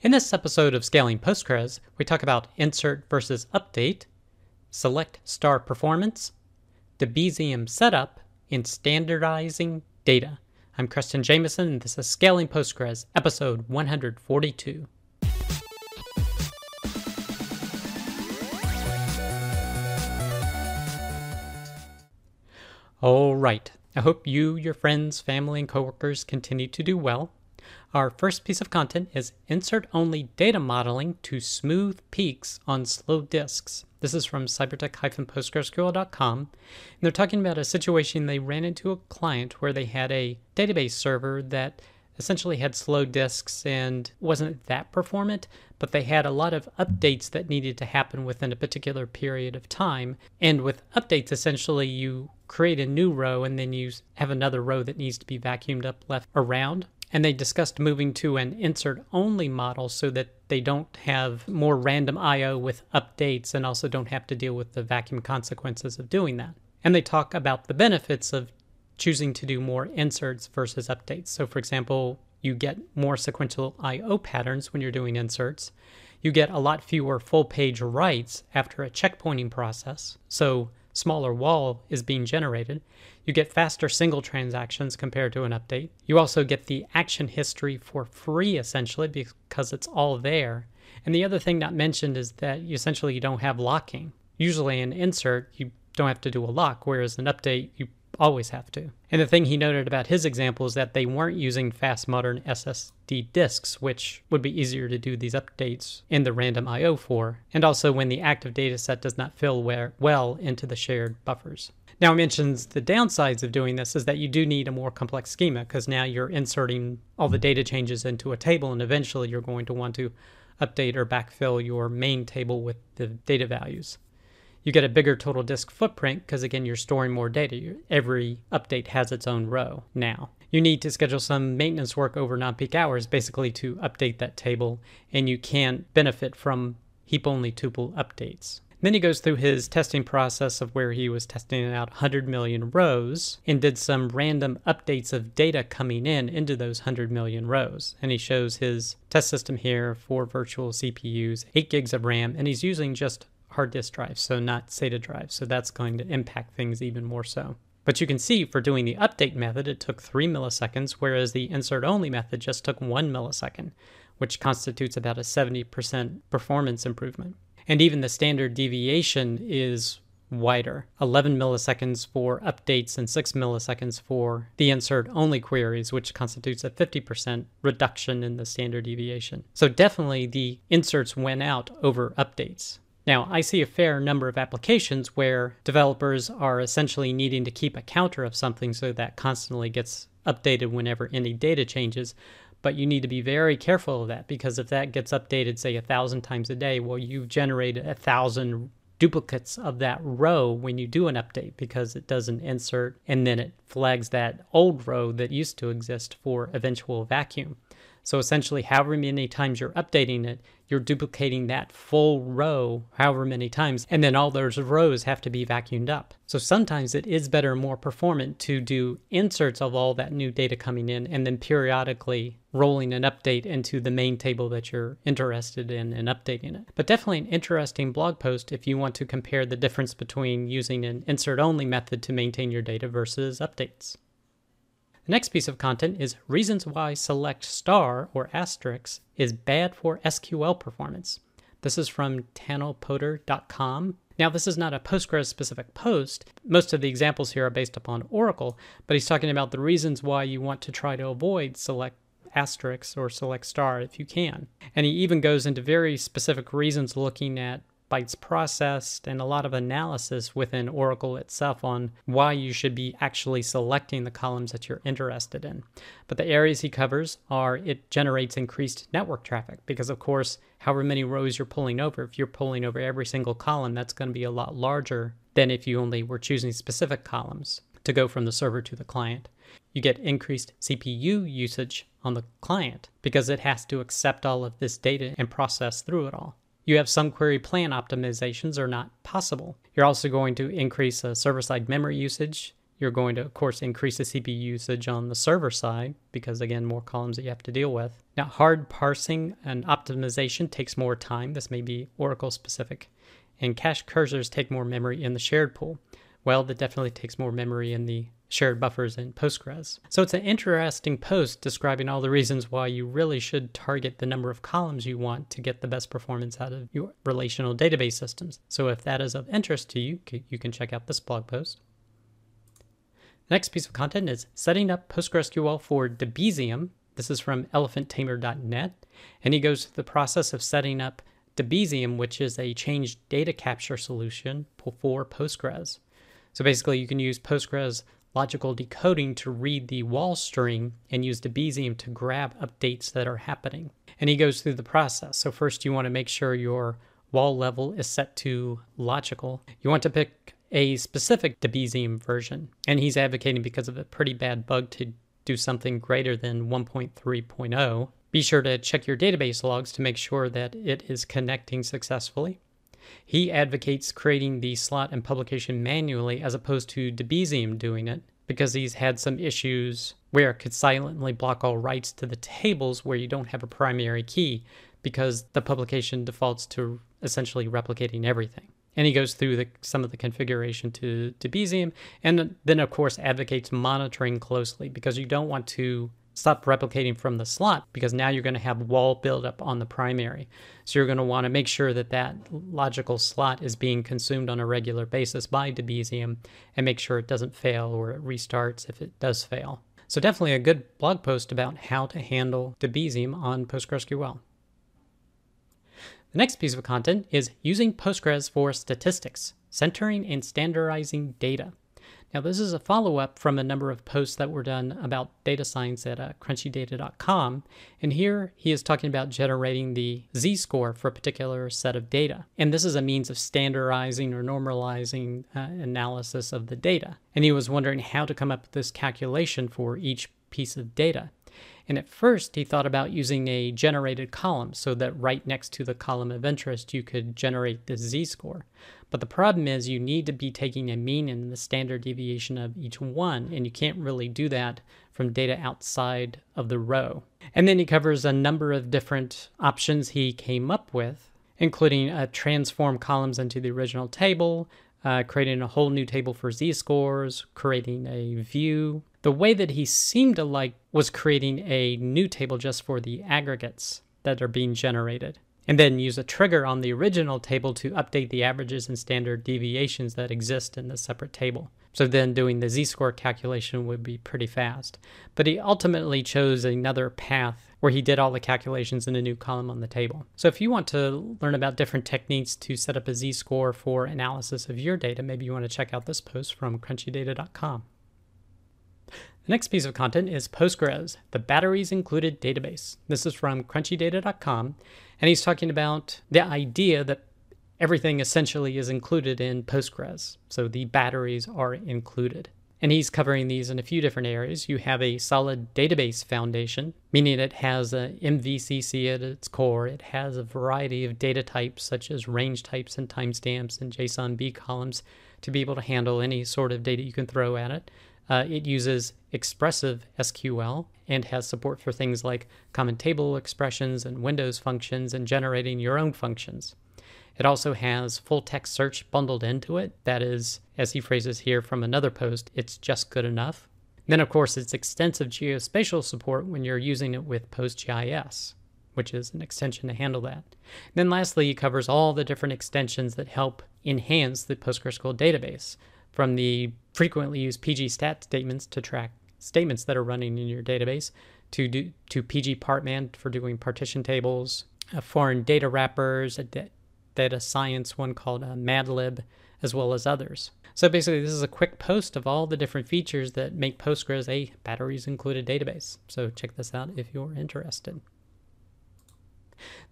In this episode of Scaling Postgres, we talk about insert versus update, select star performance, Debezium setup, and standardizing data. I'm Creston Jamison, and this is Scaling Postgres, episode 142. All right. I hope you, your friends, family, and coworkers continue to do well. Our first piece of content is insert only data modeling to smooth peaks on slow disks. This is from cybertec-postgresql.com. And they're talking about a situation they ran into a client where they had a database server that essentially had slow disks and wasn't that performant, but they had a lot of updates that needed to happen within a particular period of time. And with updates, essentially, you create a new row and then you have another row that needs to be vacuumed up left around. And they discussed moving to an insert only model so that they don't have more random IO with updates and also don't have to deal with the vacuum consequences of doing that. And they talk about the benefits of choosing to do more inserts versus updates. So, for example, you get more sequential I/O patterns when you're doing inserts. You get a lot fewer full page writes after a checkpointing process. So, smaller WAL is being generated. You get faster single transactions compared to an update. You also get the action history for free essentially because it's all there. And the other thing not mentioned is that you essentially you don't have locking. Usually in insert you don't have to do a lock, whereas an update you always have to. And the thing he noted about his example is that they weren't using fast modern SSD disks, which would be easier to do these updates in the random IO for, and also when the active dataset does not fill well into the shared buffers. Now, it mentions the downsides of doing this is that you do need a more complex schema because now you're inserting all the data changes into a table, and eventually you're going to want to update or backfill your main table with the data values you get a bigger total disk footprint because again you're storing more data. Every update has its own row now. You need to schedule some maintenance work over non-peak hours basically to update that table and you can't benefit from heap only tuple updates. Then he goes through his testing process of where he was testing out 100 million rows and did some random updates of data coming in into those 100 million rows. And he shows his test system here for virtual CPUs, 8 gigs of RAM, and he's using just hard disk drive, so not SATA drive. So that's going to impact things even more so. But you can see for doing the update method, it took 3 milliseconds, whereas the insert only method just took 1 millisecond, which constitutes about a 70% performance improvement. And even the standard deviation is wider 11 milliseconds for updates and 6 milliseconds for the insert only queries, which constitutes a 50% reduction in the standard deviation. So definitely the inserts went out over updates. Now, I see a fair number of applications where developers are essentially needing to keep a counter of something so that constantly gets updated whenever any data changes. But you need to be very careful of that because if that gets updated, say, a thousand times a day, well, you've generated a thousand duplicates of that row when you do an update because it does an insert and then it flags that old row that used to exist for eventual vacuum. So essentially, however many times you're updating it, you're duplicating that full row however many times, and then all those rows have to be vacuumed up. So sometimes it is better and more performant to do inserts of all that new data coming in and then periodically rolling an update into the main table that you're interested in and updating it. But definitely an interesting blog post if you want to compare the difference between using an insert only method to maintain your data versus updates. The next piece of content is reasons why select star or asterisk is bad for SQL performance. This is from tanelpoder.com. Now, this is not a Postgres specific post. Most of the examples here are based upon Oracle, but he's talking about the reasons why you want to try to avoid select asterisk or select star if you can. And he even goes into very specific reasons looking at bytes processed, and a lot of analysis within Oracle itself on why you should be actually selecting the columns that you're interested in. But the areas he covers are it generates increased network traffic because, of course, however many rows you're pulling over, if you're pulling over every single column, that's going to be a lot larger than if you only were choosing specific columns to go from the server to the client. You get increased CPU usage on the client because it has to accept all of this data and process through it all you have some query plan optimizations are not possible. You're also going to increase uh, server side memory usage. you're going to, of course, increase the CPU usage on the server side because, again, more columns that you have to deal with. Now, hard parsing and optimization takes more time. This may be Oracle specific. And cache cursors take more memory in the shared pool. Well, that definitely takes more memory in the shared buffers in Postgres. So it's an interesting post describing all the reasons why you really should target the number of columns you want to get the best performance out of your relational database systems. So if that is of interest to you, you can check out this blog post. Next piece of content is setting up PostgreSQL for Debezium. This is from elephanttamer.net. And he goes through the process of setting up Debezium, which is a change data capture solution for Postgres. So basically, you can use Postgres logical decoding to read the WAL string and use the Debezium to grab updates that are happening. And he goes through the process. So first you want to make sure your WAL level is set to logical. You want to pick a specific Debezium version. And he's advocating because of a pretty bad bug to do something greater than 1.3.0. Be sure to check your database logs to make sure that it is connecting successfully. He advocates creating the slot and publication manually as opposed to Debezium doing it because he's had some issues where it could silently block all writes to the tables where you don't have a primary key because the publication defaults to essentially replicating everything. And he goes through the, some of the configuration to, Debezium and then, of course, advocates monitoring closely because you don't want to stop replicating from the slot because now you're going to have WAL buildup on the primary. So you're going to want to make sure that that logical slot is being consumed on a regular basis by Debezium and make sure it doesn't fail or it restarts if it does fail. So definitely a good blog post about how to handle Debezium on PostgreSQL. The next piece of content is using Postgres for statistics, centering and standardizing data. Now, this is a follow up from a number of posts that were done about data science at uh, crunchydata.com. And here he is talking about generating the z score for a particular set of data. And this is a means of standardizing or normalizing uh, analysis of the data. And he was wondering how to come up with this calculation for each piece of data. And at first, he thought about using a generated column so that right next to the column of interest, you could generate the z score. But the problem is you need to be taking a mean and the standard deviation of each one, and you can't really do that from data outside of the row. And then he covers a number of different options he came up with, including uh, transform columns into the original table, uh, creating a whole new table for z-scores, creating a view. The way that he seemed to like was creating a new table just for the aggregates that are being generated and then use a trigger on the original table to update the averages and standard deviations that exist in the separate table. So then doing the z-score calculation would be pretty fast. But he ultimately chose another path where he did all the calculations in a new column on the table. So if you want to learn about different techniques to set up a z-score for analysis of your data, maybe you want to check out this post from crunchydata.com. The next piece of content is Postgres, the batteries included database. This is from crunchydata.com, and he's talking about the idea that everything essentially is included in Postgres. So the batteries are included. And he's covering these in a few different areas. You have a solid database foundation, meaning it has a MVCC at its core. It has a variety of data types, such as range types and timestamps and JSONB columns, to be able to handle any sort of data you can throw at it. Uh, it uses expressive SQL and has support for things like common table expressions and Windows functions and generating your own functions. It also has full text search bundled into it. That is, as he phrases here from another post, it's just good enough. Then, of course, it's extensive geospatial support when you're using it with PostGIS, which is an extension to handle that. then, lastly, it covers all the different extensions that help enhance the PostgreSQL database from the frequently used pg_stat_statements to track statements that are running in your database, to do, to pg_partman for doing partition tables, uh, foreign data wrappers, a da- data science one called uh, MADlib, as well as others. So basically, this is a quick post of all the different features that make Postgres a batteries included database. So check this out if you're interested.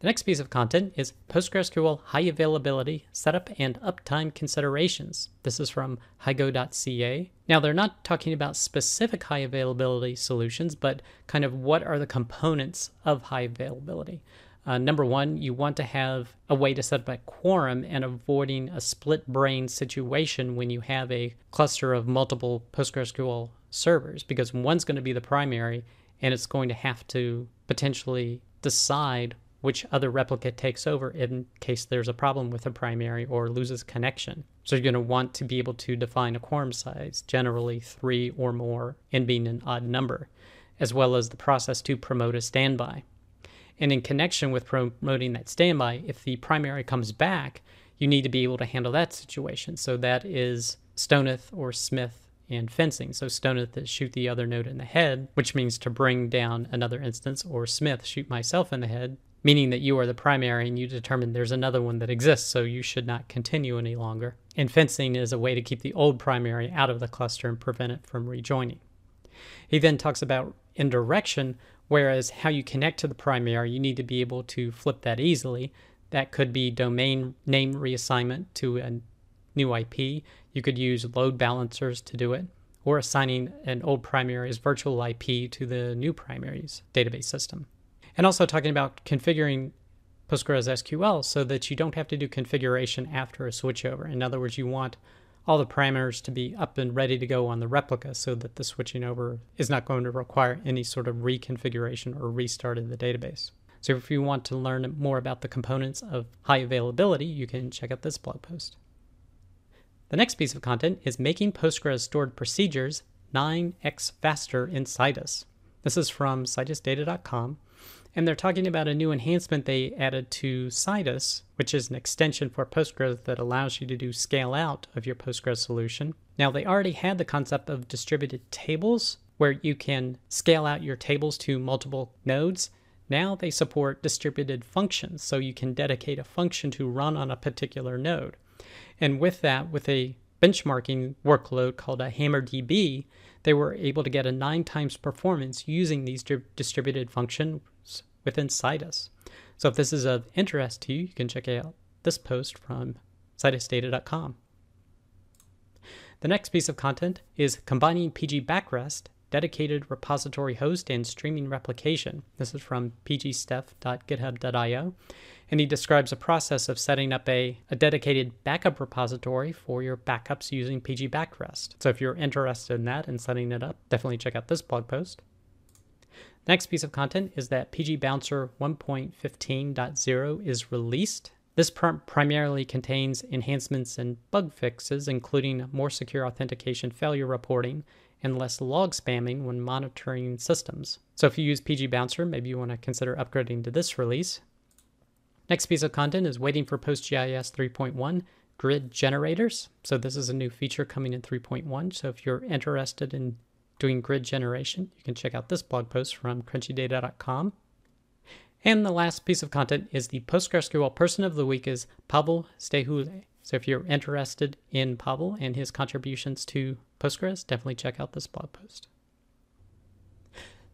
The next piece of content is PostgreSQL high availability, setup, and uptime considerations. This is from higo.ca. Now, they're not talking about specific high availability solutions, but kind of what are the components of high availability. Uh, number one, you want to have a way to set up a quorum and avoiding a split brain situation when you have a cluster of multiple PostgreSQL servers, because one's going to be the primary and it's going to have to potentially decide which other replicate takes over in case there's a problem with a primary or loses connection. So you're going to want to be able to define a quorum size, generally three or more, and being an odd number, as well as the process to promote a standby. And in connection with promoting that standby, if the primary comes back, you need to be able to handle that situation. So that is STONITH or SMITH and fencing. So STONITH is shoot the other node in the head, which means to bring down another instance, or SMITH shoot myself in the head, meaning that you are the primary and you determine there's another one that exists, so you should not continue any longer. And fencing is a way to keep the old primary out of the cluster and prevent it from rejoining. He then talks about indirection, whereas how you connect to the primary, you need to be able to flip that easily. That could be domain name reassignment to a new IP. You could use load balancers to do it, or assigning an old primary's virtual IP to the new primary's database system and also talking about configuring Postgres SQL so that you don't have to do configuration after a switchover. In other words, you want all the parameters to be up and ready to go on the replica so that the switching over is not going to require any sort of reconfiguration or restart of the database. So if you want to learn more about the components of high availability, you can check out this blog post. The next piece of content is making Postgres stored procedures 9x faster in Citus. This is from citusdata.com and they're talking about a new enhancement they added to Citus, which is an extension for Postgres that allows you to do scale out of your Postgres solution. Now, they already had the concept of distributed tables, where you can scale out your tables to multiple nodes. Now they support distributed functions, so you can dedicate a function to run on a particular node. And with that, with a benchmarking workload called a HammerDB, they were able to get a nine times performance using these distributed functions within Citus. So if this is of interest to you, you can check out this post from citusdata.com. The next piece of content is combining pgBackRest, dedicated repository host, and streaming replication. This is from pgstef.github.io, and he describes a process of setting up a, a dedicated backup repository for your backups using pgBackRest. So if you're interested in that and setting it up, definitely check out this blog post. Next piece of content is that PgBouncer 1.15.0 is released. This pr- primarily contains enhancements and bug fixes, including more secure authentication failure reporting and less log spamming when monitoring systems. So if you use PgBouncer, maybe you want to consider upgrading to this release. Next piece of content is waiting for PostGIS 3.1 grid generators. So this is a new feature coming in 3.1. So if you're interested in doing grid generation, you can check out this blog post from crunchydata.com. And the last piece of content is the PostgreSQL person of the week is Pavel Stehule. So if you're interested in Pavel and his contributions to Postgres, definitely check out this blog post.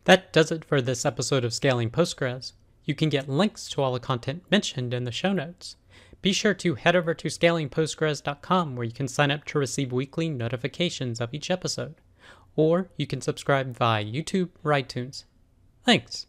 That does it for this episode of Scaling Postgres. You can get links to all the content mentioned in the show notes. Be sure to head over to scalingpostgres.com where you can sign up to receive weekly notifications of each episode or you can subscribe via YouTube or iTunes. Thanks.